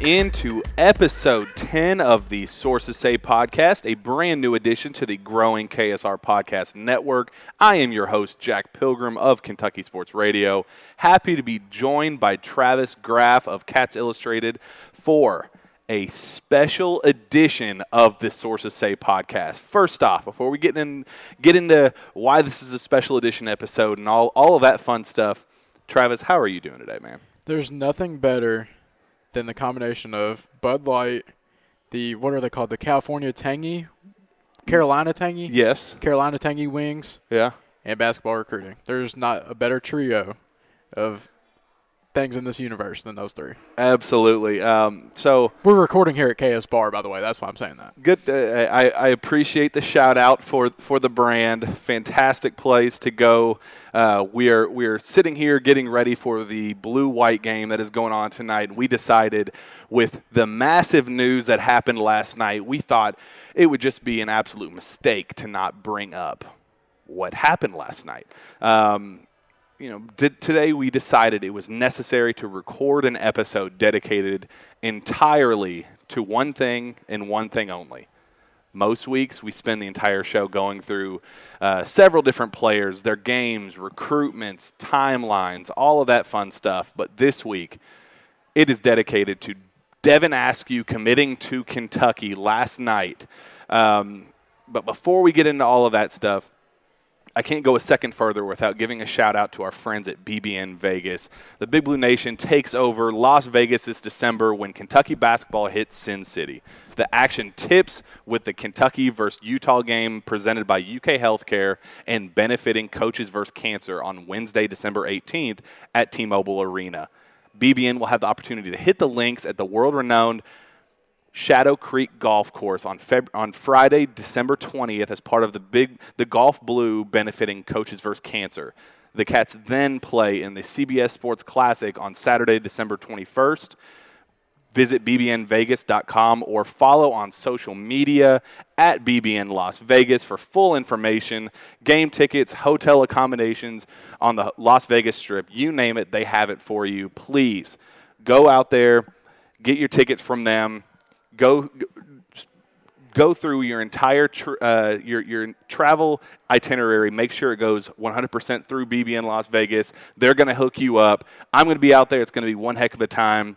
Into episode 10 of the Sources Say podcast, a brand new addition to the growing KSR podcast network. I am your host, Jack Pilgrim of Kentucky Sports Radio. Happy to be joined by Travis Graf of Cats Illustrated for a special edition of the Sources Say podcast. First off, before we get in get into why this is a special edition episode and all, all of that fun stuff, Travis, how are you doing today, man? There's nothing better than the combination of Bud Light, the what are they called? The California Tangy, Carolina Tangy, Yes. Carolina Tangy wings, Yeah. and basketball recruiting. There's not a better trio of things in this universe than those three. Absolutely. Um, so We're recording here at KS Bar, by the way. That's why I'm saying that. good. Uh, I, I appreciate the shout out for for the brand. Fantastic place to go. Uh, we are we are sitting here getting ready for the blue white game that is going on tonight. We decided with the massive news that happened last night, we thought it would just be an absolute mistake to not bring up what happened last night. Um, you know, did, today we decided it was necessary to record an episode dedicated entirely to one thing and one thing only. Most weeks we spend the entire show going through uh, several different players, their games, recruitments, timelines, all of that fun stuff. But this week, it is dedicated to Devin Askew committing to Kentucky last night. Um, but before we get into all of that stuff, I can't go a second further without giving a shout out to our friends at BBN Vegas. The Big Blue Nation takes over Las Vegas this December when Kentucky basketball hits Sin City. The action tips with the Kentucky versus Utah game presented by UK Healthcare and benefiting Coaches versus Cancer on Wednesday, December 18th at T Mobile Arena. BBN will have the opportunity to hit the links at the world renowned Shadow Creek Golf Course on Feb- on Friday, December 20th, as part of the big the Golf Blue benefiting Coaches vs. Cancer. The Cats then play in the CBS Sports Classic on Saturday, December 21st. Visit bbnvegas.com or follow on social media at BBN Las Vegas for full information, game tickets, hotel accommodations on the Las Vegas Strip. You name it, they have it for you. Please go out there, get your tickets from them go go through your entire uh, your your travel itinerary. Make sure it goes 100% through BBN Las Vegas. They're going to hook you up. I'm going to be out there. It's going to be one heck of a time.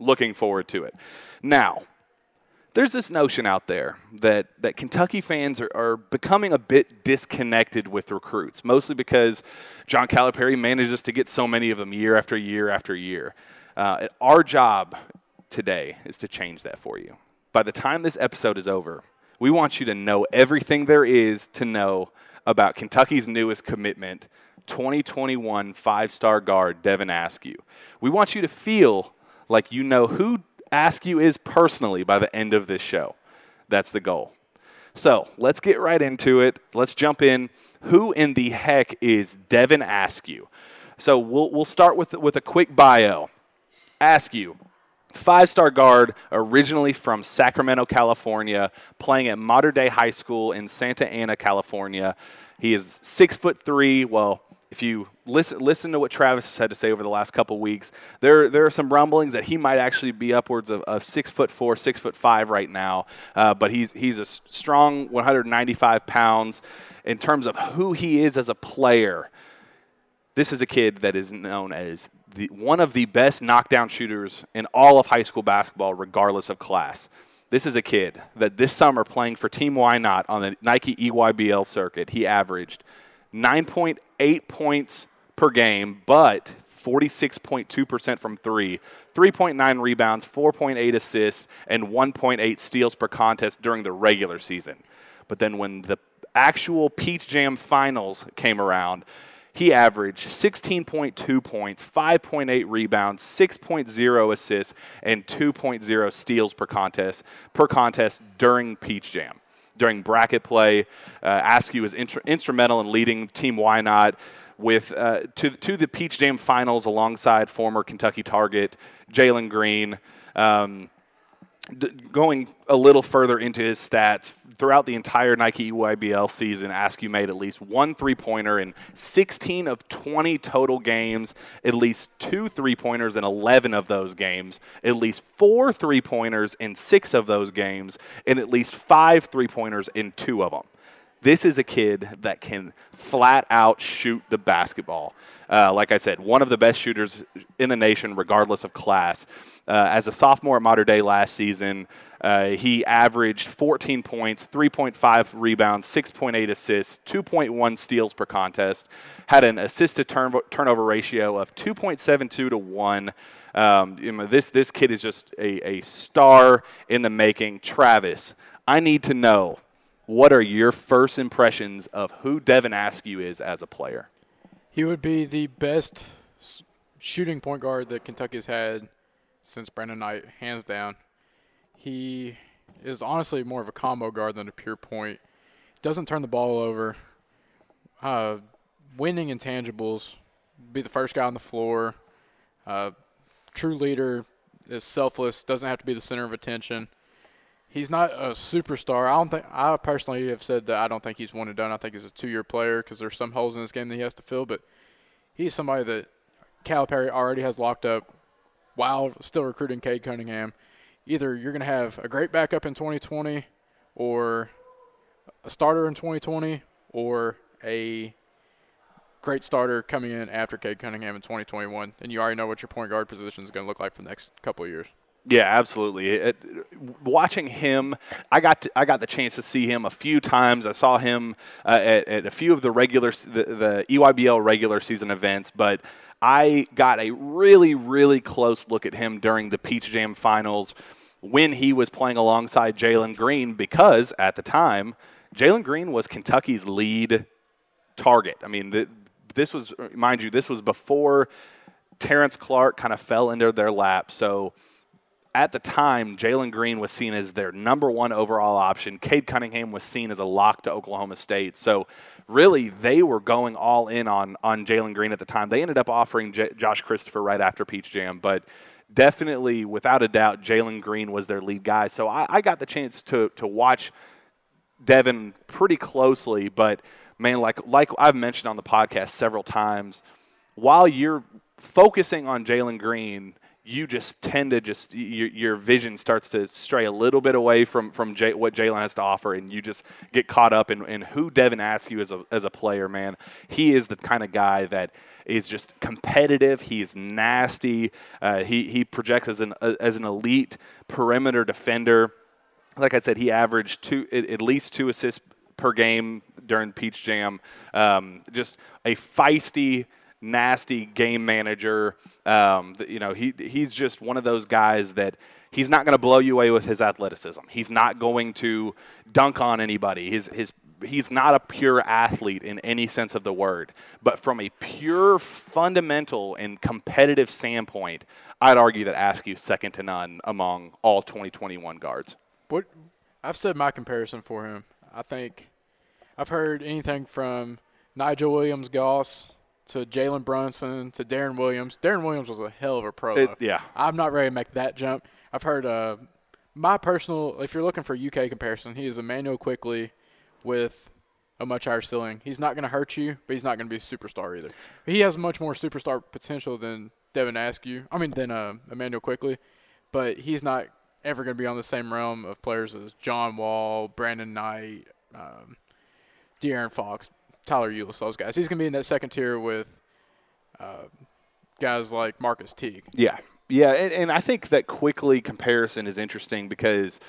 Looking forward to it. Now, there's this notion out there that, that Kentucky fans are, are becoming a bit disconnected with recruits, mostly because John Calipari manages to get so many of them year after year after year. Uh, our job today is to change that for you. By the time this episode is over, we want you to know everything there is to know about Kentucky's newest commitment, 2021 five star guard Devin Askew. We want you to feel like you know who Askew is personally by the end of this show. That's the goal. So let's get right into it. Let's jump in. Who in the heck is Devin Askew? So we'll, we'll start with, with a quick bio. Askew, five star guard, originally from Sacramento, California, playing at Mater Dei High School in Santa Ana, California. He is six foot three. Well, if you listen listen to what Travis has had to say over the last couple weeks, there there are some rumblings that he might actually be upwards of, of six foot four, six foot five right now. Uh, but he's he's a strong 195 pounds. In terms of who he is as a player, this is a kid that is known as the, one of the best knockdown shooters in all of high school basketball, regardless of class. This is a kid that this summer playing for Team Why Not on the Nike EYBL circuit, he averaged 9.8 points per game, but 46.2% from three, 3.9 rebounds, 4.8 assists, and 1.8 steals per contest during the regular season. But then when the actual Peach Jam finals came around, he averaged 16.2 points, 5.8 rebounds, 6.0 assists, and 2.0 steals per contest per contest during Peach Jam. During bracket play, uh, Askew was intr- instrumental in leading Team Why Not with uh, to to the Peach Jam finals alongside former Kentucky target Jalen Green. Um, d- going a little further into his stats throughout the entire Nike EYBL season, Askew made at least one three pointer in 16 of 20 total games, at least two three pointers in 11 of those games, at least four three pointers in six of those games, and at least five three pointers in two of them. This is a kid that can flat out shoot the basketball. Uh, like I said, one of the best shooters in the nation, regardless of class. Uh, as a sophomore at Mater Dei last season, uh, he averaged 14 points, 3.5 rebounds, 6.8 assists, 2.1 steals per contest, had an assist to turn- turnover ratio of 2.72 to 1. Um, you know, this, this kid is just a, a star in the making. Travis, I need to know what are your first impressions of who Devin Askew is as a player? He would be the best shooting point guard that Kentucky's had since Brandon Knight, hands down. He is honestly more of a combo guard than a pure point. Doesn't turn the ball over. Uh, winning intangibles. Be the first guy on the floor. Uh, true leader. Is selfless. Doesn't have to be the center of attention. He's not a superstar. I don't think. I personally have said that I don't think he's one and done. I think he's a two-year player because there's some holes in this game that he has to fill. But he's somebody that Calipari already has locked up while still recruiting Cade Cunningham either you're going to have a great backup in 2020 or a starter in 2020 or a great starter coming in after Cade Cunningham in 2021. And you already know what your point guard position is going to look like for the next couple of years. Yeah, absolutely. It, watching him, I got to, I got the chance to see him a few times. I saw him uh, at, at, a few of the regular the, the EYBL regular season events, but I got a really really close look at him during the Peach Jam finals when he was playing alongside Jalen Green because at the time, Jalen Green was Kentucky's lead target. I mean, the, this was, mind you, this was before Terrence Clark kind of fell into their lap. So at the time, Jalen Green was seen as their number one overall option. Cade Cunningham was seen as a lock to Oklahoma State. So really, they were going all in on on Jalen Green at the time. They ended up offering J- Josh Christopher right after Peach Jam, but definitely, without a doubt, Jalen Green was their lead guy. So I, I got the chance to to watch Devin pretty closely, but man, like like I've mentioned on the podcast several times, while you're focusing on Jalen Green you just tend to just your, your vision starts to stray a little bit away from from J, what Jalen has to offer, and you just get caught up in, in who Devin Askew as a as a player. Man, he is the kind of guy that is just competitive. He's nasty. Uh, he he projects as an uh, as an elite perimeter defender. Like I said, he averaged two at least two assists per game during Peach Jam. Um, just a feisty nasty game manager. Um, you know, he he's just one of those guys that he's not going to blow you away with his athleticism. He's not going to dunk on anybody. His his he's not a pure athlete in any sense of the word. But from a pure fundamental and competitive standpoint, I'd argue that Askew's second to none among all 2021 guards. What I've said my comparison for him. I think I've heard anything from Nigel Williams Goss to Jalen Brunson to Deron Williams. Deron Williams was a hell of a pro. It, yeah. I'm not ready to make that jump. I've heard uh, my personal, if you're looking for UK comparison, he is Immanuel Quickley with a much higher ceiling. He's not going to hurt you, but he's not going to be a superstar either. He has much more superstar potential than Devin Askew. I mean, than uh, Immanuel Quickley, but he's not ever going to be on the same realm of players as John Wall, Brandon Knight, um, De'Aaron Fox, Tyler Ulis, those guys. He's going to be in that second tier with uh, guys like Marcus Teague. Yeah. Yeah. And, and I think that Quickley comparison is interesting because,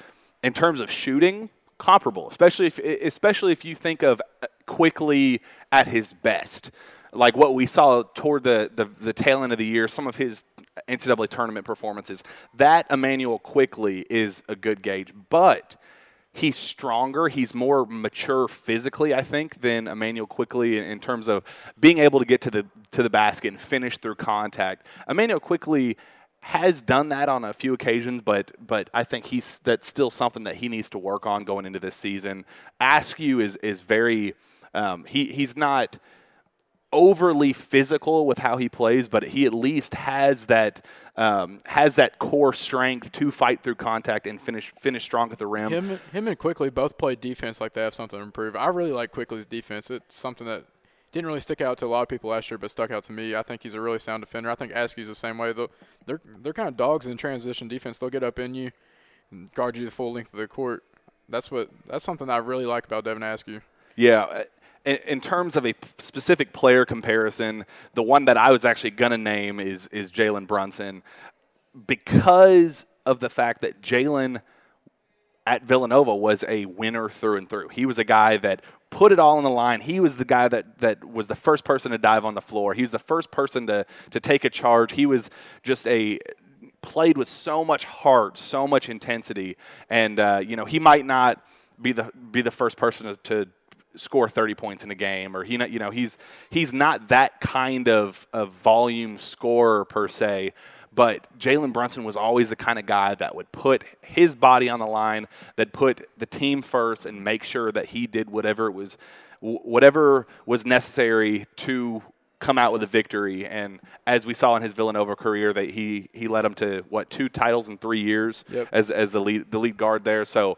in terms of shooting, comparable, especially if, especially if you think of Quickley at his best. Like what we saw toward the, the, the tail end of the year, some of his NCAA tournament performances, that Immanuel Quickley is a good gauge. But he's stronger. He's more mature physically, I think, than Immanuel Quickley in, in, terms of being able to get to the to the basket and finish through contact. Immanuel Quickley has done that on a few occasions, but but I think he's that's still something that he needs to work on going into this season. Askew is is very um, he he's not overly physical with how he plays, but he at least has that um, has that core strength to fight through contact and finish finish strong at the rim. Him, him and Quickley both play defense like they have something to improve. I really like Quickley's defense. It's something that didn't really stick out to a lot of people last year, but stuck out to me. I think he's a really sound defender. I think Askew's the same way. They're they're, they're kind of dogs in transition defense. They'll get up in you and guard you the full length of the court. That's what that's something I really like about Devin Askew. Yeah, in, terms of a specific player comparison, the one that I was actually going to name is is Jalen Brunson, because of the fact that Jalen at Villanova was a winner through and through. He was a guy that put it all on the line. He was the guy that, that was the first person to dive on the floor. He was the first person to, to take a charge. He was just a played with so much heart, so much intensity, and uh, you know he might not be the be the first person to, to score 30 points in a game or he you know he's he's not that kind of, of volume scorer per se but Jalen Brunson was always the kind of guy that would put his body on the line that put the team first and make sure that he did whatever it was whatever was necessary to come out with a victory and as we saw in his Villanova career that he he led him to what two titles in 3 years yep. as as the lead the lead guard there so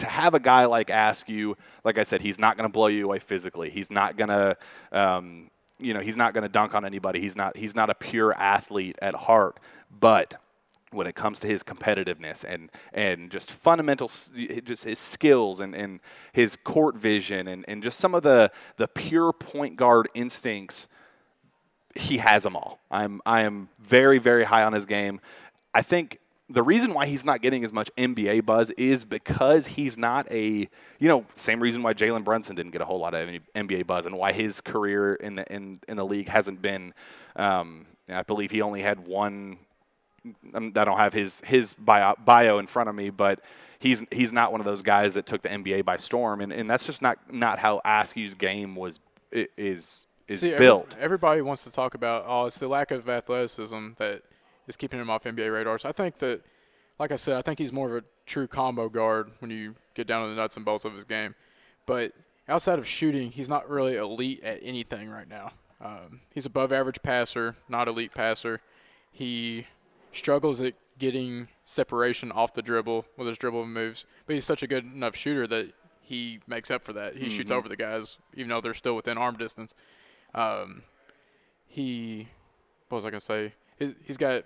to have a guy like Askew, like I said, he's not going to blow you away physically. He's not going to, um, you know, he's not going to dunk on anybody. He's not. He's not a pure athlete at heart, but when it comes to his competitiveness and and just fundamental just his skills and, and his court vision and, and just some of the the pure point guard instincts he has them all. I'm I am very very high on his game. I think the reason why he's not getting as much NBA buzz is because he's not a, you know, same reason why Jalen Brunson didn't get a whole lot of NBA buzz and why his career in the in, in the league hasn't been. Um, I believe he only had one. Um, I don't have his his bio, bio in front of me, but he's he's not one of those guys that took the NBA by storm, and, and that's just not not how Askew's game was is is See, built. Every, everybody wants to talk about oh, it's the lack of athleticism that is keeping him off NBA radars. I think that, like I said, I think he's more of a true combo guard when you get down to the nuts and bolts of his game. But outside of shooting, he's not really elite at anything right now. Um, he's above average passer, not elite passer. He struggles at getting separation off the dribble with his dribble moves, but he's such a good enough shooter that he makes up for that. He mm-hmm. shoots over the guys, even though they're still within arm distance. Um, he, what was I gonna say? he's got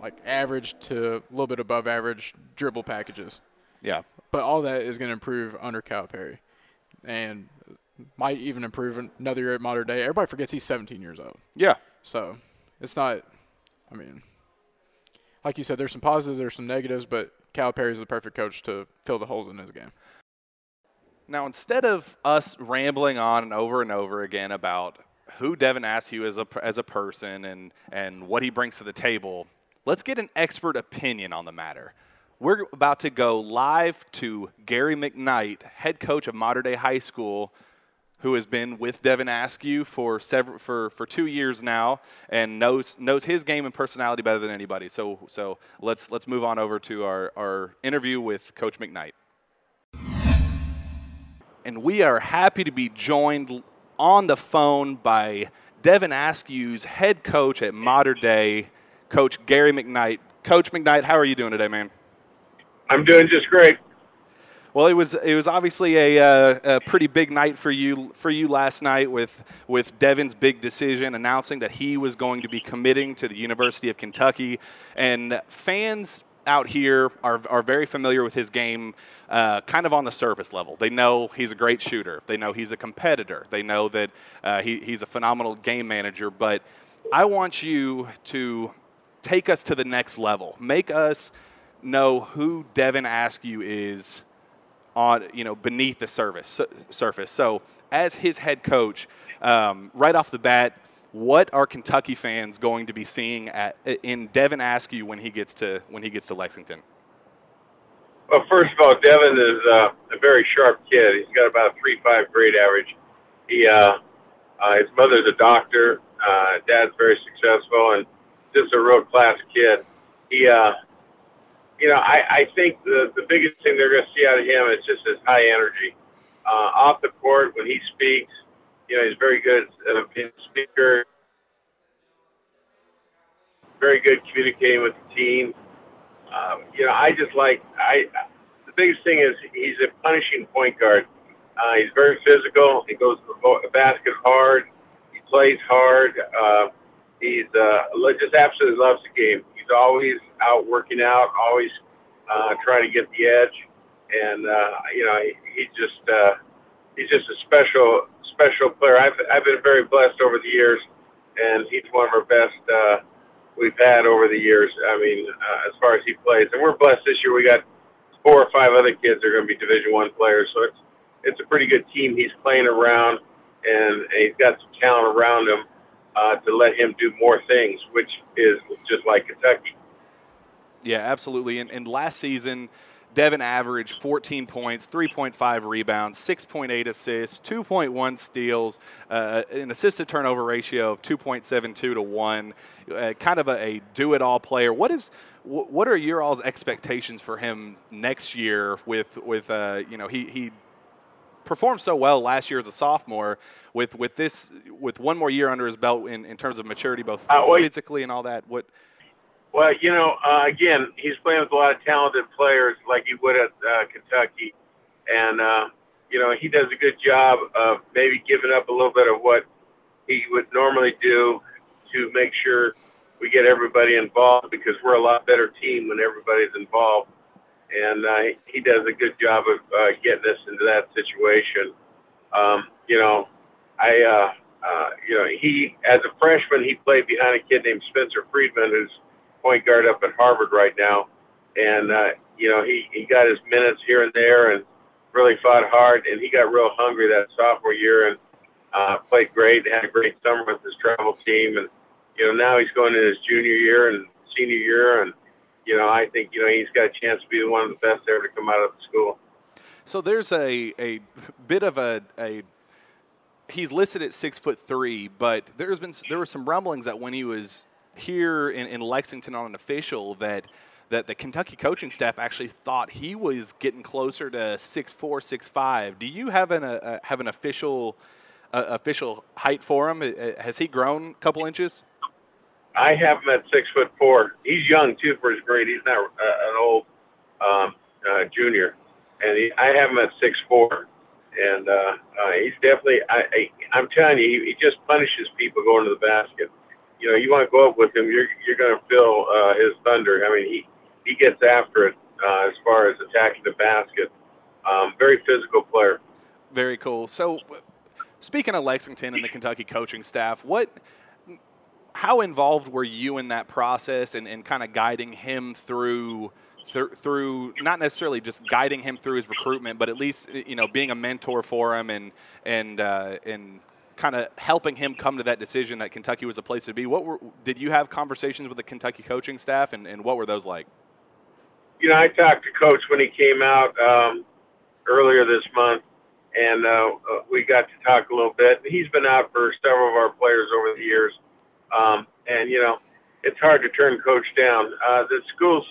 like average to a little bit above average dribble packages. Yeah. But all that is going to improve under Calipari, and might even improve another year at Mater Dei. Everybody forgets he's 17 years old. Yeah. So it's not. I mean, like you said, there's some positives, there's some negatives, but Calipari is the perfect coach to fill the holes in his game. Now, instead of us rambling on and over and over again about who Devin Askew as a, as a person and, and what he brings to the table, let's get an expert opinion on the matter. We're about to go live to Gary McKnight, head coach of Mater Dei High School, who has been with Devin Askew for several for, for two years now and knows knows his game and personality better than anybody. So so let's let's move on over to our, our interview with Coach McKnight. And we are happy to be joined on the phone by Devin Askew's head coach at Mater Dei, Coach Gary McKnight. Coach McKnight, how are you doing today, man? I'm doing just great. Well, it was it was obviously a, uh, a, pretty big night for you for you last night with with Devin's big decision announcing that he was going to be committing to the University of Kentucky, and fans out here are, are very familiar with his game uh, kind of on the surface level. They know he's a great shooter, they know he's a competitor, they know that uh, he, he's a phenomenal game manager. But I want you to take us to the next level, make us know who Devin Askew is on you know beneath the surface surface. So as his head coach, um, right off the bat, what are Kentucky fans going to be seeing at, in Devin Askew when he gets to when he gets to Lexington? Well, first of all, Devin is uh, a very sharp kid. He's got about a three five grade average. He uh, uh, his mother's a doctor. Uh, dad's very successful and just a real class kid. He, uh, you know, I, I think the the biggest thing they're going to see out of him is just his high energy. Uh, off the court, when he speaks, you know, he's very good being a speaker, very good communicating with the team. Um, you know, I just like I. The biggest thing is he's a punishing point guard. Uh, he's very physical. He goes to the basket hard. He plays hard. Uh, he's uh, just absolutely loves the game. He's always out working out, always uh, trying to get the edge, and uh, you know he, he just uh, he's just a special special player. I've I've been very blessed over the years, and he's one of our best uh, we've had over the years. I mean, uh, as far as he plays, and we're blessed this year. We got four or five other kids that are going to be Division One players, so it's it's a pretty good team he's playing around, and, and he's got some talent around him uh, to let him do more things, which is just like Kentucky. Yeah, absolutely. And, and last season, Devin averaged 14 points, 3.5 rebounds, 6.8 assists, 2.1 steals, uh, an assist to turnover ratio of 2.72 to 1, uh, kind of a, a do it all player. What is what are your all's expectations for him next year with with uh, you know he he performed so well last year as a sophomore with with this with one more year under his belt in, in terms of maturity both uh, well, physically and all that what? Well you know uh, again he's playing with a lot of talented players like he would at uh, kentucky. And uh, you know he does a good job of maybe giving up a little bit of what he would normally do to make sure we get everybody involved because we're a lot better team when everybody's involved and uh, he does a good job of uh, getting us into that situation. Um, you know, I, uh, uh, you know, he as a freshman he played behind a kid named Spencer Freedman, who's point guard up at Harvard right now, and uh, you know he he got his minutes here and there and really fought hard, and he got real hungry that sophomore year and uh, played great, had a great summer with his travel team, and you know now he's going in his junior year and senior year. And you know, I think you know he's got a chance to be one of the best ever to come out of the school. So there's a a bit of a a he's listed at six foot three, but there's been there were some rumblings that when he was here in, in Lexington on an official that that the Kentucky coaching staff actually thought he was getting closer to six four, six five. Do you have an a, have an official uh, official height for him? Has he grown a couple inches? I have him at six foot four. He's young too for his grade. He's not uh, an old um, uh, junior, and he, I have him at six four. And uh, uh, he's definitely. I, I, I'm telling you, he, he just punishes people going to the basket. You know, you want to go up with him, you're you're going to feel uh, his thunder. I mean, he he gets after it uh, as far as attacking the basket. Um, very physical player. Very cool. So, speaking of Lexington and the Kentucky coaching staff, what how involved were you in that process and, and kind of guiding him through th- through not necessarily just guiding him through his recruitment, but at least you know being a mentor for him and and uh, and kind of helping him come to that decision that Kentucky was a place to be. What were, did you have conversations with the Kentucky coaching staff, and, and what were those like? You know, I talked to Coach when he came out um, earlier this month, and uh, uh we got to talk a little bit. He's been out for several of our players over the years um, and, you know, it's hard to turn coach down. Uh, the schools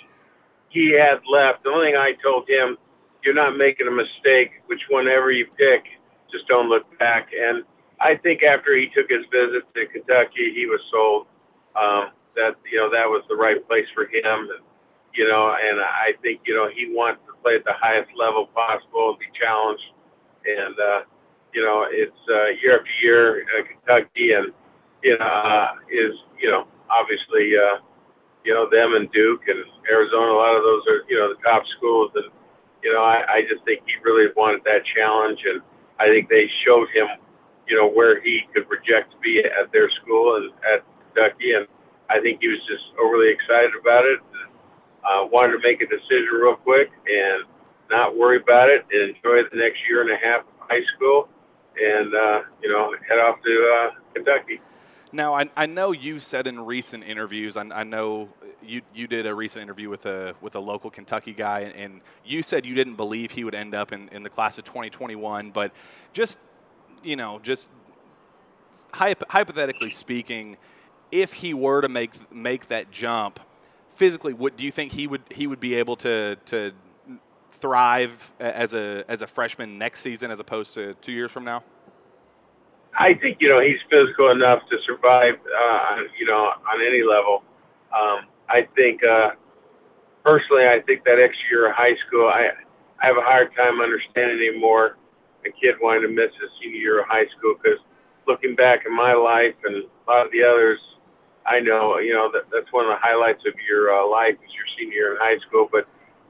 he had left, the only thing I told him, you're not making a mistake, which whenever you pick, just don't look back. And I think after he took his visit to Kentucky, he was sold um, that, you know, that was the right place for him. And, you know, and I think, you know, he wants to play at the highest level possible and be challenged. And, uh, you know, it's uh, year after year, uh, Kentucky and, you know, uh, is you know obviously uh, you know them and Duke and Arizona. A lot of those are you know the top schools, and you know I, I just think he really wanted that challenge, and I think they showed him you know where he could project to be at their school and at Kentucky, and I think he was just overly excited about it. Uh, wanted to make a decision real quick and not worry about it and enjoy the next year and a half of high school and uh, you know head off to uh, Kentucky. Now, I, I know you said in recent interviews, I, I know you, you did a recent interview with a with a local Kentucky guy, and, you said you didn't believe he would end up in, in the class of 2021. But just, you know, just hypothetically speaking, if he were to make make that jump, physically, what do you think he would he would be able to to thrive as a as a freshman next season as opposed to two years from now? I think you know he's physical enough to survive. Uh, you know, on any level. Um, I think uh, personally, I think that extra year of high school, I I have a hard time understanding anymore a kid wanting to miss his senior year of high school because looking back in my life and a lot of the others, I know you know that that's one of the highlights of your uh, life is your senior year in high school. But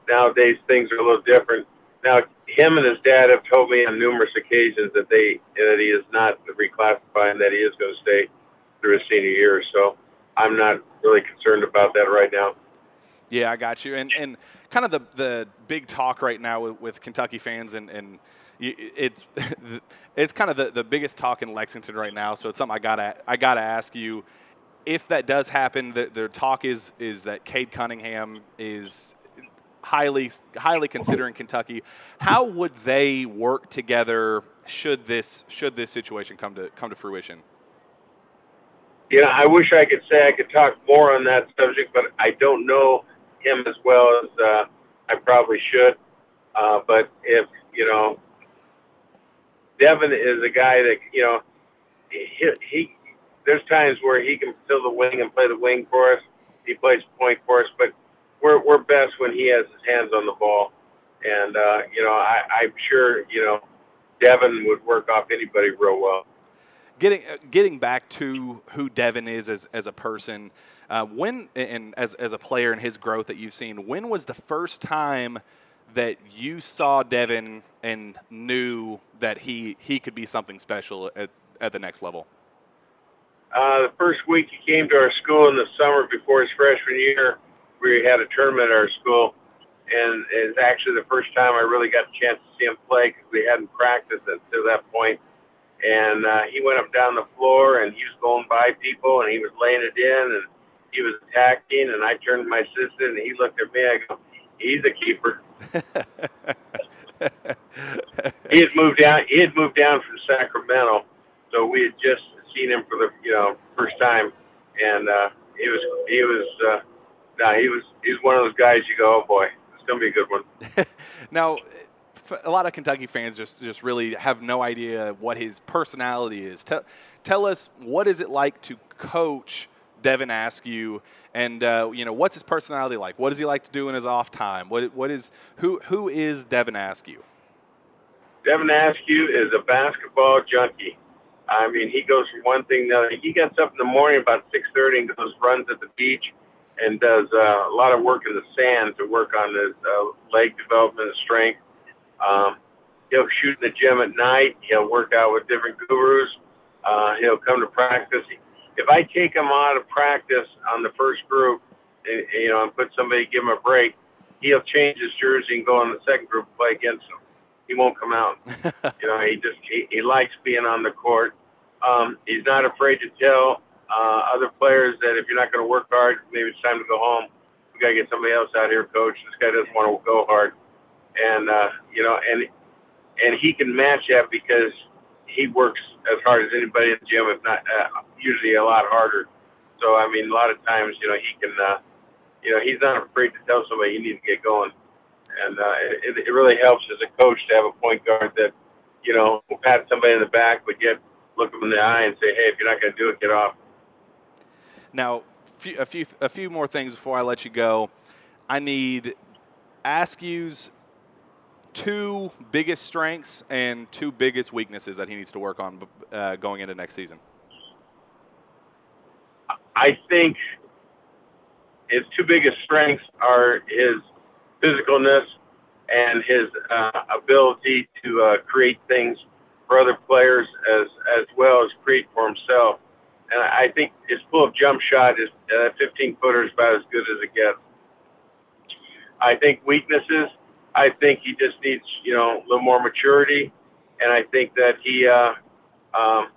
nowadays things are a little different. Now him and his dad have told me on numerous occasions that they that he is not reclassifying, that he is going to stay through his senior year. So I'm not really concerned about that right now. Yeah, I got you. And and kind of the the big talk right now with, with Kentucky fans and and it's it's kind of the, the biggest talk in Lexington right now. So it's something I gotta I gotta ask you. If that does happen, the, the talk is is that Cade Cunningham is highly highly considering Kentucky. How would they work together should this should this situation come to come to fruition? You know, I wish I could say I could talk more on that subject, but I don't know him as well as uh, I probably should. Uh, but if you know, Devin is a guy that you know, he, he there's times where he can fill the wing and play the wing for us. He plays point for us, but we're we're best when he has his hands on the ball. And uh, you know, I, I'm sure you know Devin would work off anybody real well. Getting uh, getting back to who Devin is as as a person, uh, when and as as a player and his growth that you've seen, when was the first time that you saw Devin and knew that he he could be something special at at the next level? Uh, the first week he came to our school in the summer before his freshman year, we had a tournament at our school, and it's actually the first time I really got a chance to see him play because we hadn't practiced until that point. And uh, he went up down the floor, and he was going by people, and he was laying it in, and he was attacking. And I turned to my assistant, and he looked at me. I go, "He's a keeper." he had moved down. He had moved down from Sacramento, so we had just seen him for the you know first time, and uh, he was he was. Uh, no, he was he's one of those guys you go, oh boy, it's gonna be a good one. now, a lot of Kentucky fans just just really have no idea what his personality is. Tell tell us what is it like to coach Devin Askew, and uh, you know what's his personality like? What does he like to do in his off time? What what is who who is Devin Askew? Devin Askew is a basketball junkie. I mean, he goes from one thing to another. He gets up in the morning about six thirty and goes runs at the beach and does uh, a lot of work in the sand to work on his uh, leg development and strength. Um, he'll shoot in the gym at night. He'll work out with different gurus. Uh, he'll come to practice. If I take him out of practice on the first group, and, you know, and put somebody, give him a break, he'll change his jersey and go on the second group and play against them. He won't come out. you know, he just he, he likes being on the court. Um, he's not afraid to tell uh, other players that if you're not going to work hard, maybe it's time to go home. We got to get somebody else out here, coach. This guy doesn't want to go hard, and uh, you know, and and he can match that because he works as hard as anybody in the gym, if not uh, usually a lot harder. So I mean, a lot of times, you know, he can, uh, you know, he's not afraid to tell somebody you need to get going, and uh, it, it really helps as a coach to have a point guard that, you know, will pat somebody in the back, but yet look them in the eye and say, hey, if you're not going to do it, get off. Now, a few a few more things before I let you go. I need Askew's two biggest strengths and two biggest weaknesses that he needs to work on uh, going into next season. I think his two biggest strengths are his physicalness and his uh, ability to uh, create things for other players as as well as create for himself and I think his pull-up jump shot is uh, 15 footer is about as good as it gets. I think weaknesses. I think he just needs you know a little more maturity, and I think that he uh, um,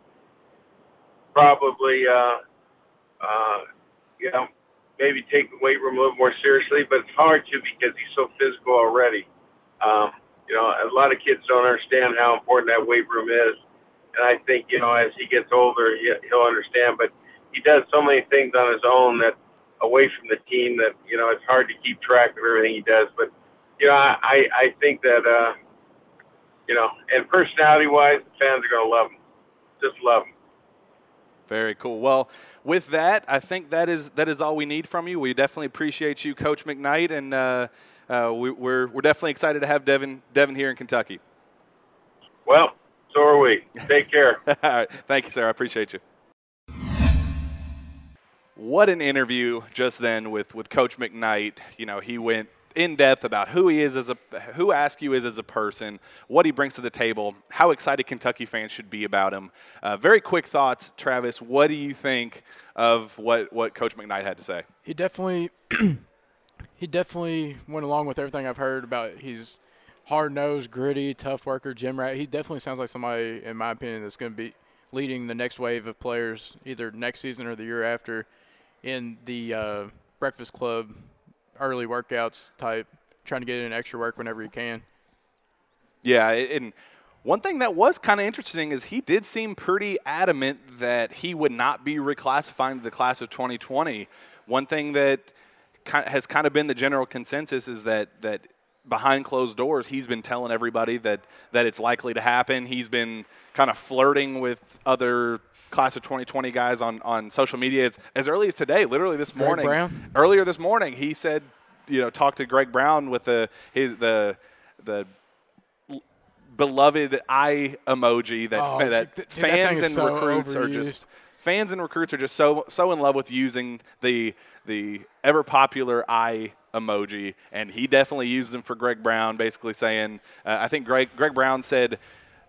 probably uh, uh, you know maybe take the weight room a little more seriously. But it's hard to because he's so physical already. Um, you know, a lot of kids don't understand how important that weight room is and I think you know as he gets older, he, he'll understand. But he does so many things on his own that away from the team that you know it's hard to keep track of everything he does. But you know, I I think that uh, you know, and personality wise, the fans are going to love him. just love him. Very cool. Well, with that, I think that is that is all we need from you. We definitely appreciate you, Coach McKnight, and uh, uh, we, we're we're definitely excited to have Devin Devin here in Kentucky. Well, so are we. Take care. all right. Thank you, sir. I appreciate you. What an interview just then with, with Coach McKnight. You know, he went in depth about who he is as a who Askew is as a person, what he brings to the table, how excited Kentucky fans should be about him. Uh, very quick thoughts, Travis. What do you think of what what Coach McKnight had to say? He definitely he definitely went along with everything I've heard about. He's hard nosed, gritty, tough worker, gym rat. He definitely sounds like somebody, in my opinion, that's going to be leading the next wave of players either next season or the year after in the uh, Breakfast Club early workouts type, trying to get in extra work whenever he can. Yeah, and one thing that was kind of interesting is he did seem pretty adamant that he would not be reclassifying to the class of 2020. One thing that has kind of been the general consensus is that that behind closed doors, he's been telling everybody that that it's likely to happen. He's been kind of flirting with other class of 2020 guys on, on social media as, as early as today, literally this Greg morning. Brown? Earlier this morning, he said, you know, talked to Greg Brown with the his, the the beloved eye emoji that Oh, fa- that th- dude, fans is and so recruits are just fans and recruits are just so so in love with using the the ever popular eye emoji, and he definitely used them for Greg Brown, basically saying, uh, I think Greg Greg Brown said.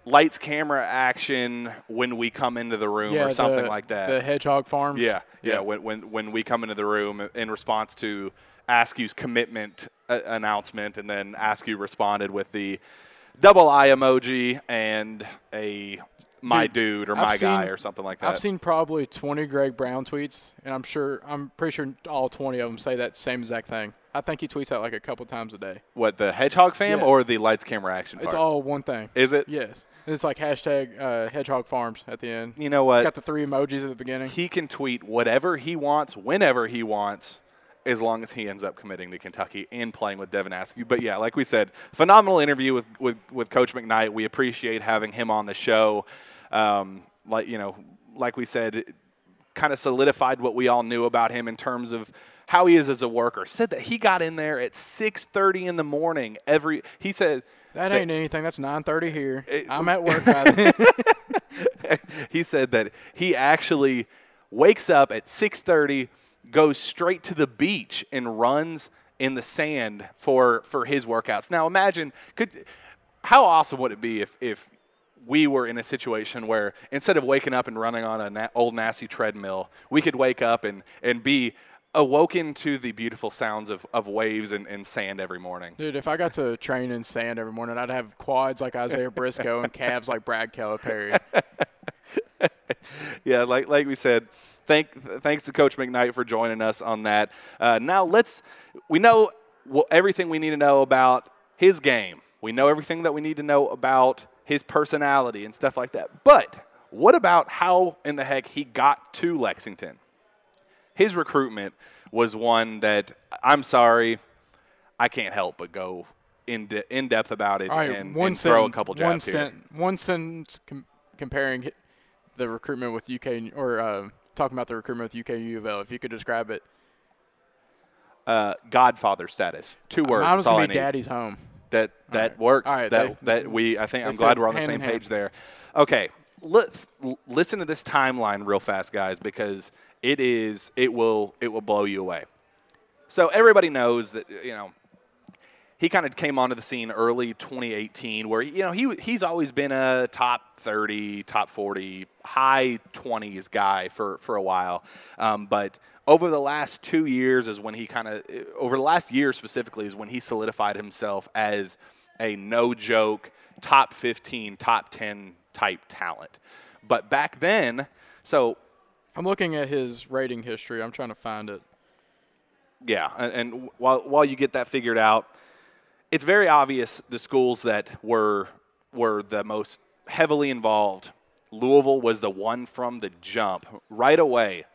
Lights, camera, action when we come into the room, yeah, or something the- like that. The Hedgehog Farms. Yeah, yeah. When, when when we come into the room in response to Askew's commitment uh, announcement, and then Askew responded with the double eye emoji and a my dude, or I've my guy or something like that. I've seen probably 20 Greg Brown tweets, and I'm sure, I'm pretty sure all 20 of them say that same exact thing. I think he tweets that like a couple times a day. what the Hedgehog fam Yeah. or the lights, camera, action? It's part? all one thing. Is it? Yes. And it's like hashtag uh, Hedgehog Farms at the end. You know It's what? got the three emojis at the beginning. he can tweet whatever he wants, whenever he wants, as long as he ends up committing to Kentucky and playing with Devin Askew. But yeah, like we said, phenomenal interview with, with, with Coach McKnight. We appreciate having him on the show. Um, like you know, like we said, kind of solidified what we all knew about him in terms of how he is as a worker. Said that he got in there at 6:30 in the morning every. He said that ain't anything. That's 9:30 here. It- I'm at work by then. he said that he actually wakes up at 6:30, goes straight to the beach and runs in the sand for for his workouts. Now imagine could how awesome would it be if if we were in a situation where instead of waking up and running on an old nasty treadmill, we could wake up and and be awoken to the beautiful sounds of, of waves and, and sand every morning. Dude, if I got to train in sand every morning, I'd have quads like Isaiah Briscoe and calves like Brad Calipari. yeah, like like we said, thank thanks to Coach McKnight for joining us on that. Uh, now let's we know everything we need to know about his game. We know everything that we need to know about his personality and stuff like that. But what about how in the heck he got to Lexington? His recruitment was one that I'm sorry, I can't help but go in de- in depth about it right, and, one and throw a sentence, couple one jabs here. sent- one sentence com- comparing the recruitment with UK or uh, talking about the recruitment with UK and U of L. If you could describe it, Uh, Godfather status. Two words. mine was gonna be. Daddy's home. That that right. works. Right, that they- that we I think I'm glad we're on the same in hand. page there. Okay, let's listen to this timeline real fast, guys, because it is it will it will blow you away. So everybody knows that you know he kind of came onto the scene early 2018 where you know he he's always been a top 30 top 40 high 20s guy for for a while um, but over the last two years is when he kind of over the last year specifically is when he solidified himself as a no joke top 15 top 10 type talent but back then so I'm looking at his rating history. I'm trying to find it. Yeah, and, and while while you get that figured out, it's very obvious the schools that were were the most heavily involved. Louisville was the one from the jump right away.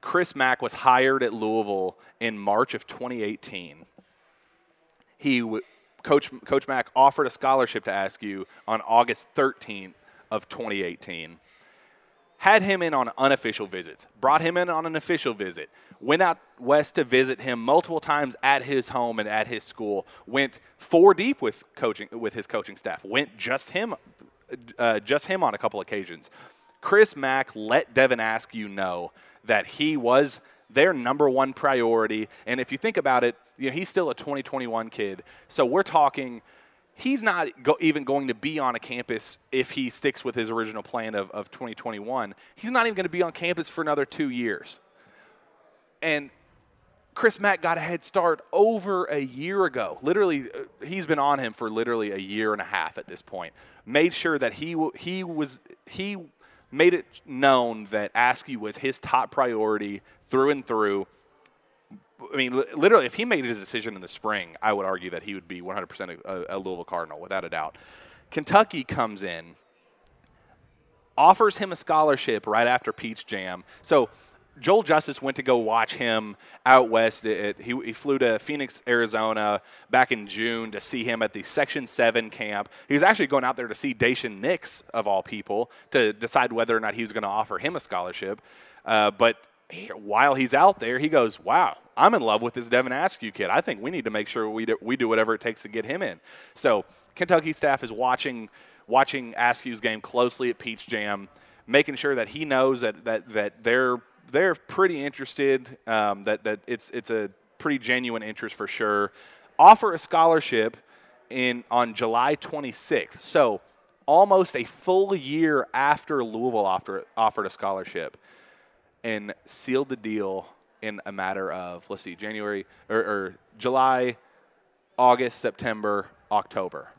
Chris Mack was hired at Louisville in March of 2018. He w- coach Coach Mack offered a scholarship to Askew on August 13th of 2018. Had him in on unofficial visits, brought him in on an official visit, went out west to visit him multiple times at his home and at his school, went four deep with coaching with his coaching staff, went just him uh, just him on a couple occasions. Chris Mack let Devin Askew know that he was their number one priority. And if you think about it, you know, he's still a 2021 kid. So we're talking he's not go, even going to be on a campus if he sticks with his original plan of, of 2021. He's not even going to be on campus for another two years. And Chris Mack got a head start over a year ago. Literally, uh, he's been on him for literally a year and a half at this point. Made sure that he he was he made it known that Askew was his top priority through and through. I mean, literally, if he made his decision in the spring, I would argue that he would be 100% a, a Louisville Cardinal, without a doubt. Kentucky comes in, offers him a scholarship right after Peach Jam. So Joel Justus went to go watch him out west. He, he, flew to Phoenix, Arizona back in June to see him at the Section 7 camp. He was actually going out there to see Daishen Nix, of all people, to decide whether or not he was going to offer him a scholarship. Uh, but while he's out there, he goes, Wow, I'm in love with this Devin Askew kid. I think we need to make sure we do, we do whatever it takes to get him in. So Kentucky staff is watching watching Askew's game closely at Peach Jam, making sure that he knows that that that they're they're pretty interested. Um, that that it's it's a pretty genuine interest for sure. Offer a scholarship in on July 26th. So almost a full year after Louisville offered offered a scholarship, and sealed the deal in a matter of let's see January or, or July, August, September, October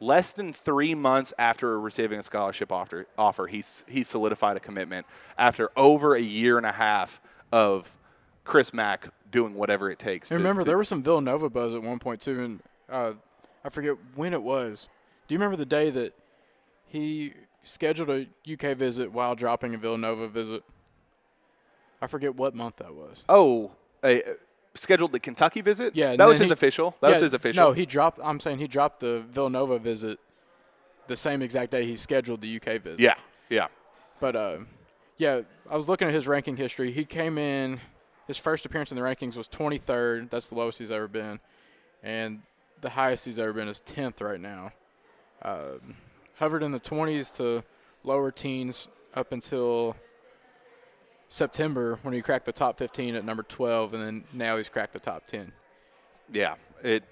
less than three months after receiving a scholarship offer, offer he, he solidified a commitment after over a year and a half of Chris Mack doing whatever it takes. To, remember, to, there was some Villanova buzz at one point too, and uh, I forget when it was. Do you remember the day that he scheduled a UK visit while dropping a Villanova visit? I forget what month that was. Oh, a, scheduled the Kentucky visit. Yeah, that was his he, official. That yeah, was his official. No, he dropped. I'm saying he dropped the Villanova visit the same exact day he scheduled the UK visit. Yeah, yeah. But uh, yeah, I was looking at his ranking history. He came in. His first appearance in the rankings was 23rd. That's the lowest he's ever been, and the highest he's ever been is 10th right now. Uh, hovered in the 20s to lower teens up until September when he cracked the top 15 at number 12, and then now he's cracked the top 10. Yeah, it.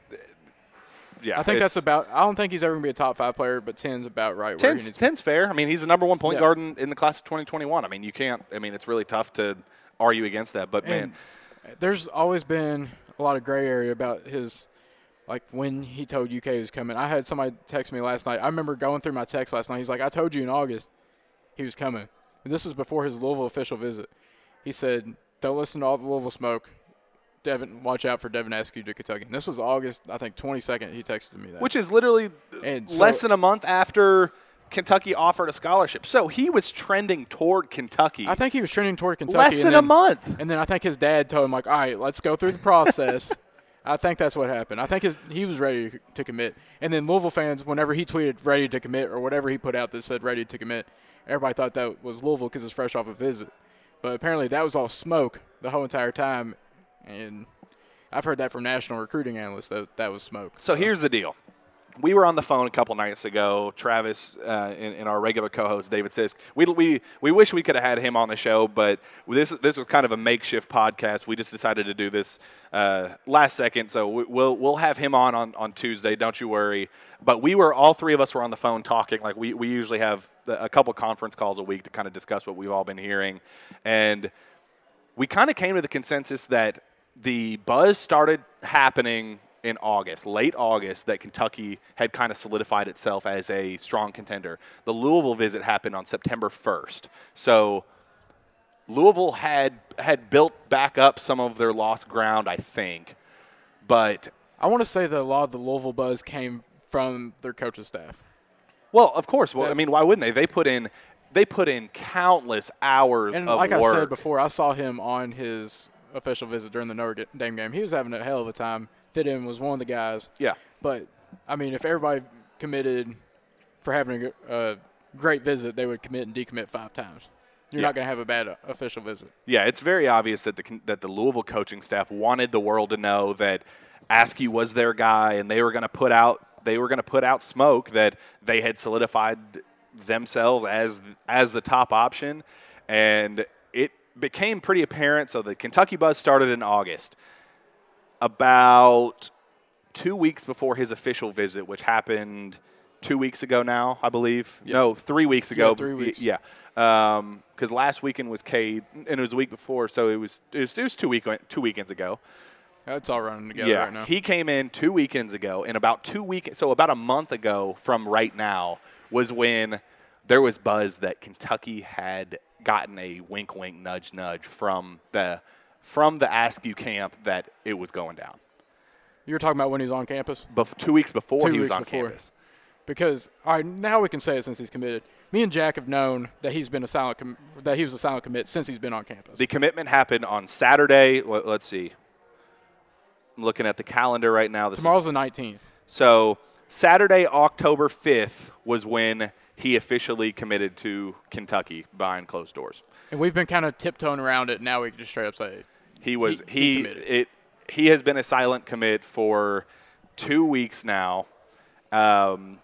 Yeah, I think that's about. I don't think he's ever gonna be a top five player, but 10's about right. 10's, 10's fair. I mean, he's the number one point yeah. guard in, in, the class of 2021. I mean, you can't. I mean, it's really tough to argue against that. But and man, there's always been a lot of gray area about his. Like when he told UK he was coming, I had somebody text me last night. I remember going through my text last night. He's like, "I told you in August he was coming." This was before his Louisville official visit. He said, "Don't listen to all the Louisville smoke. Devin, watch out for Devin Askew to Kentucky." And this was August, I think, 22nd. He texted me that, which is literally and less so, than a month after Kentucky offered a scholarship. So he was trending toward Kentucky. I think he was trending toward Kentucky. Less than then, a month. And then I think his dad told him, like, all right, let's go through the process. I think that's what happened. I think his, he was ready to commit. And then Louisville fans, whenever he tweeted ready to commit or whatever he put out that said ready to commit, everybody thought that was Louisville because it was fresh off a visit. But apparently that was all smoke the whole entire time. And I've heard that from national recruiting analysts that that was smoke. So, so. here's the deal we were on the phone a couple nights ago. Travis uh, and, and, our regular co-host David Sisk. We, we we wish we could have had him on the show, but this this was kind of a makeshift podcast. We just decided to do this uh, last second, so we, will we'll have him on, on on Tuesday. Don't you worry. But we were all three of us were on the phone talking. Like we we usually have a couple conference calls a week to kind of discuss what we've all been hearing, and we kind of came to the consensus that the buzz started happening in August, late August, that Kentucky had kind of solidified itself as a strong contender. The Louisville visit happened on September 1st. So Louisville had had built back up some of their lost ground, I think. But I want to say that a lot of the Louisville buzz came from their coaching staff. Well, of course. Well, I mean, why wouldn't they? They put in they put in countless hours and of like work. I said before, I saw him on his official visit during the Notre Dame game. He was having a hell of a time fit in was one of the guys. Yeah. But I mean, if everybody committed for having a, great visit, they would commit and decommit five times. You're Yeah. not going to have a bad uh, official visit. Yeah, it's very obvious that the that the Louisville coaching staff wanted the world to know that Askew was their guy, and they were going to put out they were going to put out smoke that they had solidified themselves as as the top option, and it became pretty apparent. So the Kentucky buzz started in August, about two weeks before his official visit, which happened two weeks ago now, I believe. No, three weeks ago. Yeah, three weeks. Yeah, um, because last weekend was Cade, and it was a week before, so it was it was, it was two week two weekends ago. That's all running together yeah, right now. he came in two weekends ago, and about two week, so about a month ago from right now was when there was buzz that Kentucky had gotten a wink, wink, nudge, nudge from the from the Askew camp that it was going down. You're talking about when he's on campus? Bef- two weeks before Two he was on before. campus. Because all right, now we can say it since he's committed. Me and Jack have known that he's been a silent com- that he was a silent commit since he's been on campus. The commitment happened on Saturday. Let- Let's see. I'm looking at the calendar right now. This is- Tomorrow's the 19th. So Saturday, October 5th was when he officially committed to Kentucky behind closed doors. And we've been kind of tiptoeing around it. Now we can just straight up say He was He- he he, it he has been a silent commit for two weeks now. Um,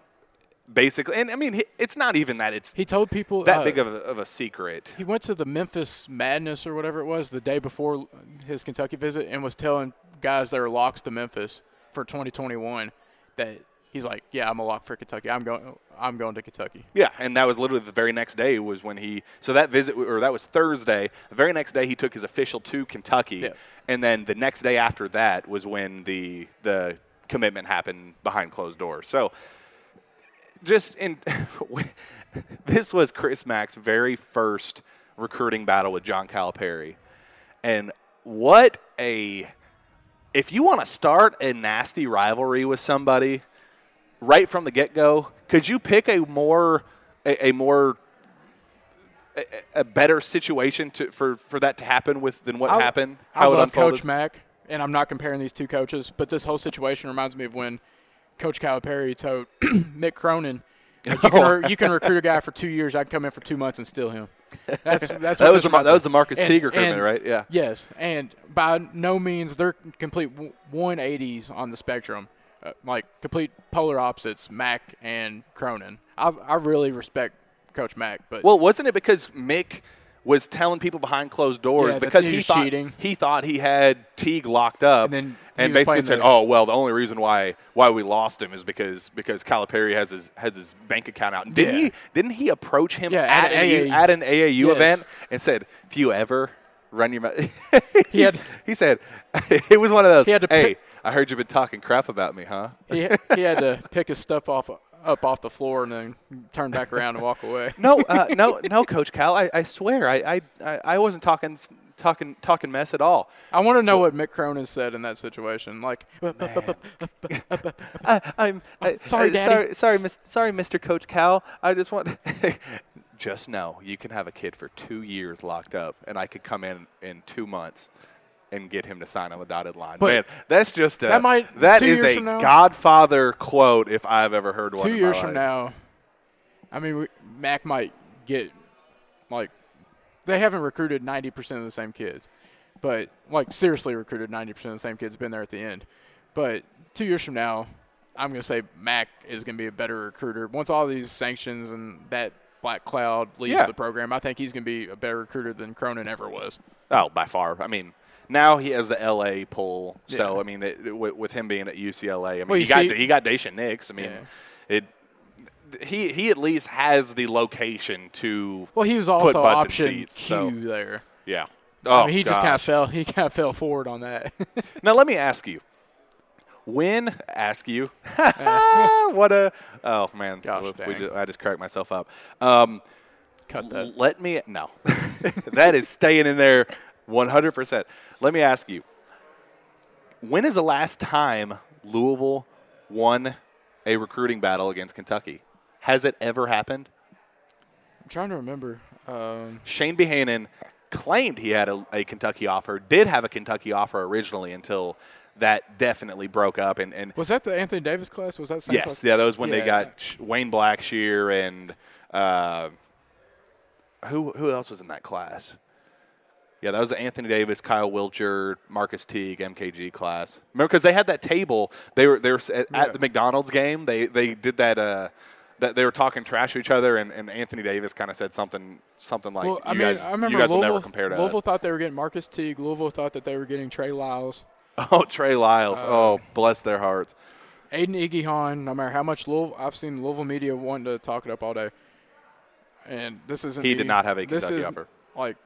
basically, and I mean it's not even that it's he told people that uh, big of a, of a secret. He went to the Memphis Madness or whatever it was the day before his Kentucky visit and was telling guys that were locks to Memphis for 2021 that he's like, "Yeah, I'm a lock for Kentucky. I'm going. I'm going to Kentucky." Yeah, and that was literally the very next day was when he. So that visit, or that was Thursday. The very next day, he took his official to Kentucky, Yeah. and then the next day after that was when the the commitment happened behind closed doors. So, just in this was Chris Mack's very first recruiting battle with John Calipari, and what a if you want to start a nasty rivalry with somebody right from the get go, could you pick a more a, a more a, a better situation to for, for that to happen with than what I- happened? I it love unfolded? Coach Mack, and I'm not comparing these two coaches, but this whole situation reminds me of when Coach Calipari told Mick Cronin, like, you, can oh. "You can recruit a guy for two years. I can come in for two months and steal him." That's that's That was the that was the. Marcus And- Teager commitment, and- right? Yeah. Yes, and by no means they're complete 180s on the spectrum, uh, like complete polar opposites. Mack and Cronin. I I really respect Coach Mack, but Well, wasn't it because Mick was telling people behind closed doors Yeah, because he he thought cheating. he thought he had Teague locked up, And then and basically said, the- "Oh, well, the only reason why why we lost him is because because Calipari has his has his bank account out." Didn't Yeah. he didn't he approach him Yeah, at, at an, AAU. at an AAU Yes. event and said, "If you ever run your mouth," He had- he said it was one of those. He had to hey, pick- I heard you've been talking crap about me, huh? he he had to pick his stuff off up off the floor and then turn back around and walk away. No, uh, no, no, Coach Cal. I, I swear, I, I, I I wasn't talking talking talking mess at all. I want to know what Mick Cronin said in that situation. Like, I, I'm I, sorry, Daddy. Sorry, sorry, mis- sorry, Mr. Coach Cal. I just want. just know you can have a kid for two years locked up, and I could come in in two months and get him to sign on the dotted line. But Man, that's just a, that might- that is a now- Godfather quote if I've ever heard one. two years my from now, I mean, we, Mack might get like they haven't recruited ninety percent of the same kids, but like seriously recruited ninety percent of the same kids. Been there at the end, but two years from now, I'm gonna say Mack is gonna be a better recruiter once all these sanctions and that black cloud leaves Yeah. the program. I think he's gonna be a better recruiter than Cronin ever was. Oh, by far. I mean, now he has the LA pull. So Yeah. I mean, it, with, with him being at UCLA, I mean, Well, he you got see- he got Daishen Nix. I mean, Yeah. it. He he at least has the location to. Well, he was also option seats, Q so- there. Yeah. Oh, I mean, he just kind of fell. He kind of fell forward on that. Now let me ask you. When ask you, what a oh man, Gosh we dang. just, I just cracked myself up. Um, Cut that. Let me no, that is staying in there, one hundred percent. Let me ask you. When is the last time Louisville won a recruiting battle against Kentucky? Has it ever happened? I'm trying to remember. Um, Chane Behanan claimed he had a, a Kentucky offer, did have a Kentucky offer originally until that definitely broke up. And, and was that the Anthony Davis class? Was that yes, class? yeah, that was when they got Wayne Blackshear and Uh, who who else was in that class? Yeah, that was the Anthony Davis, Kyle Wiltjer, Marcus Teague, MKG class. Remember, because they had that table. They were they were at, Yeah. at the McDonald's game. They they did that. Uh, that they were talking trash to each other, and, and Anthony Davis kind of said something something like, well, "You I mean, guys, I remember you guys will never compare to Louisville us." Louisville thought they were getting Marcus Teague. Louisville thought that they were getting Trey Lyles. Oh, Trey Lyles. Uh, oh, bless their hearts. Aidan Igiehon, no matter how much Louisville, I've seen Louisville media wanting to talk it up all day. And this isn't. He the- did not have a this Kentucky is, offer. Like,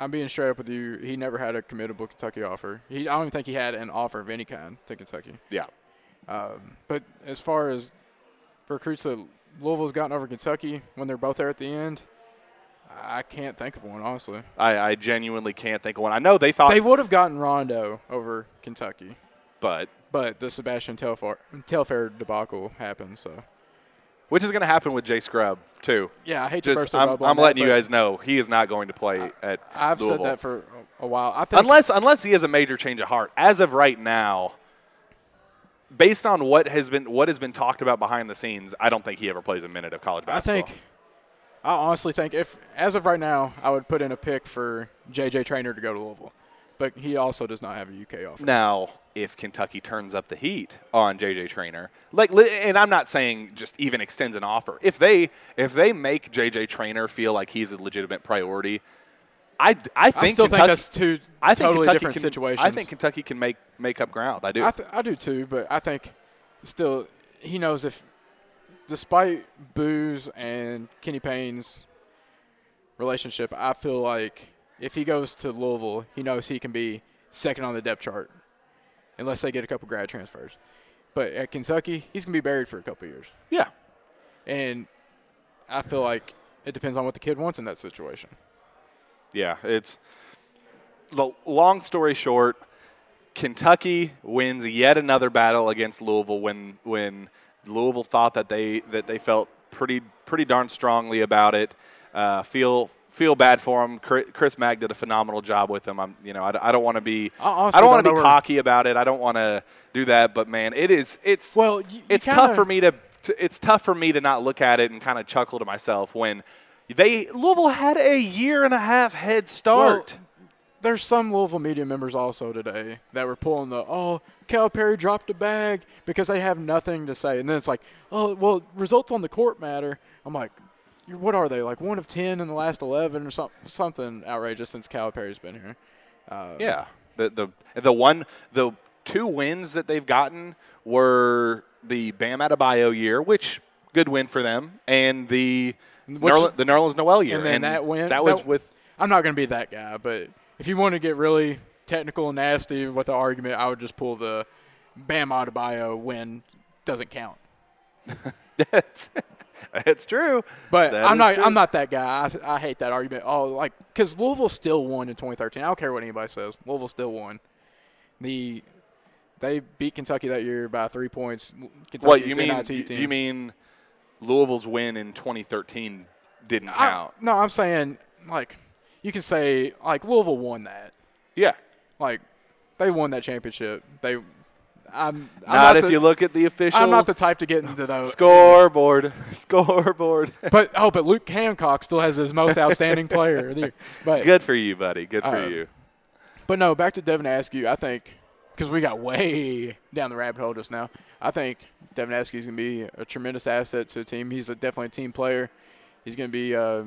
I'm being straight up with you. He never had a committable Kentucky offer. He, I don't even think he had an offer of any kind to Kentucky. Yeah. Um, but as far as recruits that Louisville's gotten over Kentucky when they're both there at the end, I can't think of one honestly. I, I genuinely can't think of one. I know they thought, They would have gotten Rondo over Kentucky, but but the Sebastian Telfair, Telfair debacle happened. So which is going to happen with Jay Scrubb too. yeah, I hate to Just burst I'm, I'm that, letting you guys know he is not going to play at I've Louisville. said that for a a while. I think unless unless he has a major change of heart. As of right now, based on what has been what has been talked about behind the scenes, I don't think he ever plays a minute of college basketball. I think I honestly think if as of right now, I would put in a pick for JJ Traynor to go to Louisville, but he also does not have a UK offer. Now, if Kentucky turns up the heat on JJ Traynor, like, and I'm not saying just even extends an offer. If they if they make JJ Traynor feel like he's a legitimate priority, I, I think I still Kentucky, think that's two I think totally Kentucky different can, situations. I think Kentucky can make make up ground. I do. I, th- I do too, but I think still he knows if, despite Booze and Kenny Payne's relationship, I feel like if he goes to Louisville, he knows he can be second on the depth chart, unless they get a couple grad transfers. But at Kentucky, he's gonna be buried for a couple years, yeah. and I feel like it depends on what the kid wants in that situation. Yeah, it's the long story short. Kentucky wins yet another battle against Louisville when when Louisville thought that they that they felt pretty pretty darn strongly about it. Uh, feel feel bad for him. Chris Mack did a phenomenal job with them. I'm you know I, I don't want to be I I don't want to be cocky about it. I don't want to do that. But man, it is it's Well, you, it's you tough kinda- for me to, to it's tough for me to not look at it and kind of chuckle to myself when they Louisville had a year and a half head start. there's some Louisville media members also today that were pulling the oh Calipari dropped a bag because they have nothing to say, and then it's like oh well results on the court matter. I'm like, what are they like one of ten in the last eleven or something something outrageous since Calipari's been here. Uh, Yeah. The the the one the two wins that they've gotten were the Bam Adebayo year, which good win for them, and the Which- Nerl- the Nerlens Noel year. and then that win that was that- with I'm not going to be that guy, but if you want to get really technical and nasty with the argument, I would just pull the Bam Adebayo win doesn't count. that's that's true. But That I'm not. true. I'm not that guy. I, I hate that argument. Oh, like because Louisville still won in 2013. I don't care what anybody says. Louisville still won. The they beat Kentucky that year by three points. Kentucky's What you mean? You, team. you mean Louisville's win in 2013 didn't I- count? no, I'm saying like you can say like Louisville won that. yeah. Like they won that championship. They. I'm, I'm Not, if the, you look at the official I'm not the type to get into those. scoreboard. Scoreboard. But oh, but Luke Hancock still has his most outstanding player. of the year. But Good for you, buddy. Good for Uh, you. But no, back to Devin Askew. I think because we got way down the rabbit hole just now. I think Devin Askew is going to be a tremendous asset to the team. He's a, definitely a team player. He's going to be a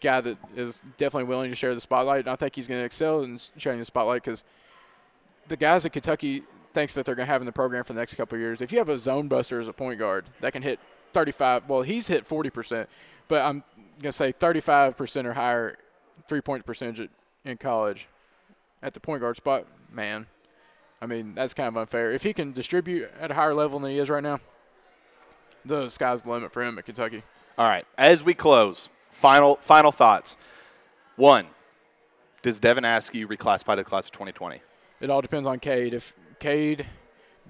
guy that is definitely willing to share the spotlight. And I think he's going to excel in sharing the spotlight because the guys at Kentucky thinks that they're going to have in the program for the next couple of years. If you have a zone buster as a point guard that can hit 35, well, he's hit 40%, but I'm going to say 35% or higher three point percentage in college at the point guard spot, man. I mean, that's kind of unfair. If he can distribute at a higher level than he is right now, the sky's the limit for him at Kentucky. All right. As we close, final final thoughts. One, does Devin Askew reclassify to the class of 2020? It all depends on Cade. If Cade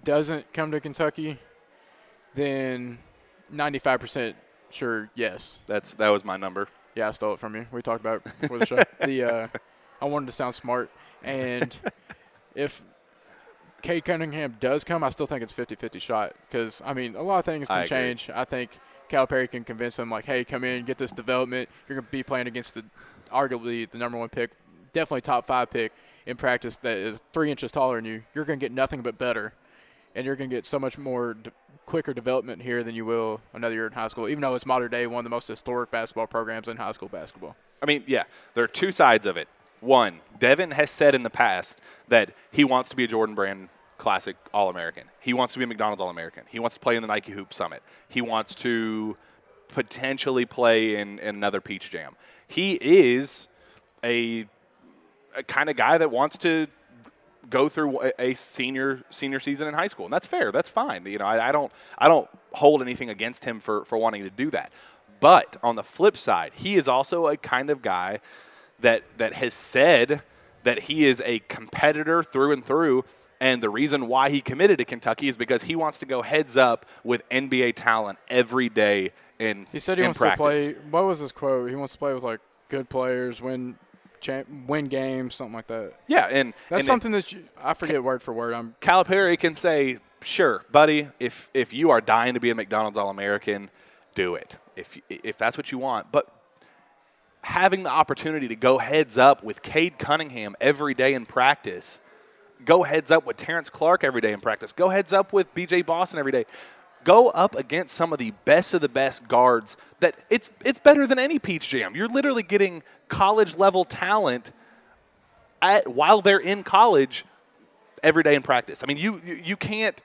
doesn't come to Kentucky, then 95% sure yes. That's that was my number. Yeah, I stole it from you. We talked about it before the show. the uh, I wanted to sound smart, and if Cade Cunningham does come, I still think it's 50-50 shot because I mean a lot of things can agree. change. I think Calipari can convince him like, hey, come in, get this development. You're gonna be playing against the arguably the number one pick, definitely top five pick in practice that is three inches taller than you. You're gonna get nothing but better, and you're gonna get so much more quicker development here than you will another year in high school. Even though it's modern day, one of the most historic basketball programs in high school basketball. I mean, yeah, there are two sides of it. One, Devin has said in the past that he wants to be a Jordan Brand Classic All American. He wants to be a McDonald's All American. He wants to play in the Nike Hoop Summit. He wants to potentially play in, in another Peach Jam. He is a, a kind of guy that wants to go through a, senior senior season in high school, and that's fair. That's fine. You know, I, I don't I don't hold anything against him for for wanting to do that. But on the flip side, he is also a kind of guy that that has said that he is a competitor through and through. And the reason why he committed to Kentucky is because he wants to go heads up with NBA talent every day in He said he in wants practice. to play. What was his quote? He wants to play with like good players, win, win games, something like that. Yeah, and That's and something that you, I forget word for word. I'm Calipari can say, "Sure, buddy, if if you are dying to be a McDonald's All-American, do it. If if that's what you want." But having the opportunity to go heads up with Cade Cunningham every day in practice, go heads up with Terrence Clarke every day in practice, go heads up with BJ Boston every day. Go up against some of the best of the best guards that it's it's better than any Peach Jam. You're literally getting college level talent at, while they're in college every day in practice. I mean, you you, can't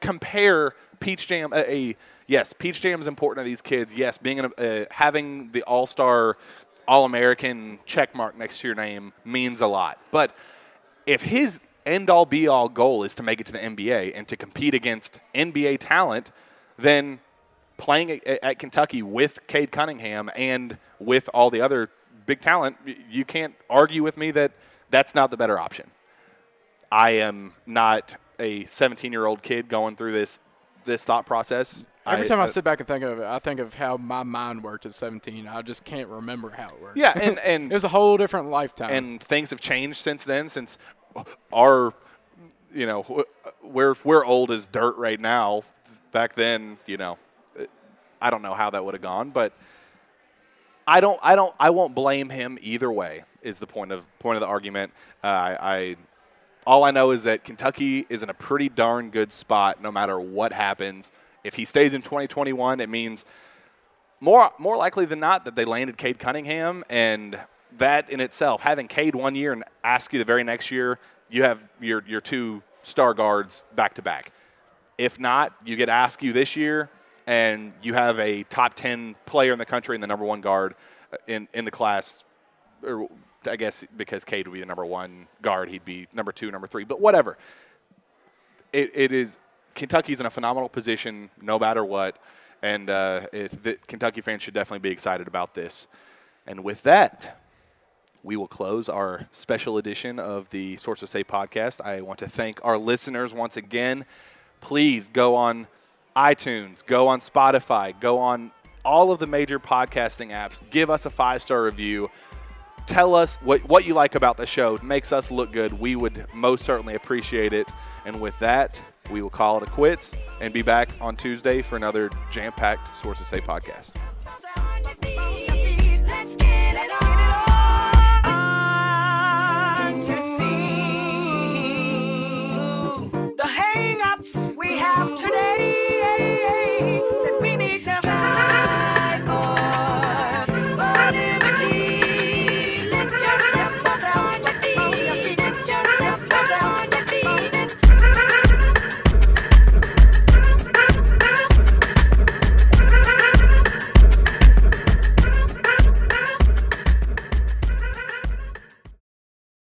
compare Peach Jam a, a yes, Peach Jam is important to these kids. Yes, being an, uh, having the All Star, All American check mark next to your name means a lot. But if his end all be all goal is to make it to the NBA and to compete against NBA talent, then playing at, at Kentucky with Cade Cunningham and with all the other big talent, you can't argue with me that that's not the better option. I am not a 17 year old kid going through this this thought process. every time I uh, sit back and think of it, I think of how my mind worked at 17. I just can't remember how it worked. yeah, and and it was a whole different lifetime. and things have changed since then. Since our, you know, we're we're old as dirt right now. Back then, you know, I don't know how that would have gone, but I don't, I don't, I won't blame him either way. Is the point of point of the argument? Uh, I, I, all I know is that Kentucky is in a pretty darn good spot, no matter what happens. If he stays in 2021, it means more more likely than not that they landed Cade Cunningham, and that in itself, having Cade one year and Askew the very next year, you have your your two star guards back to back. If not, you get Askew this year, and you have a top ten player in the country and the number one guard uh, in in the class. Or I guess because Cade would be the number one guard, he'd be number two, number three, but whatever. It, it is Kentucky's in a phenomenal position no matter what, and uh, it, the Kentucky fans should definitely be excited about this. And with that, we will close our special edition of the Sources Say podcast. I want to thank our listeners once again. Please go on iTunes, go on Spotify, go on all of the major podcasting apps. Give us a five star review. Tell us what, what you like about the show. It makes us look good. We would most certainly appreciate it. And with that, we will call it a quits and be back on Tuesday for another jam packed Source Sources Say podcast.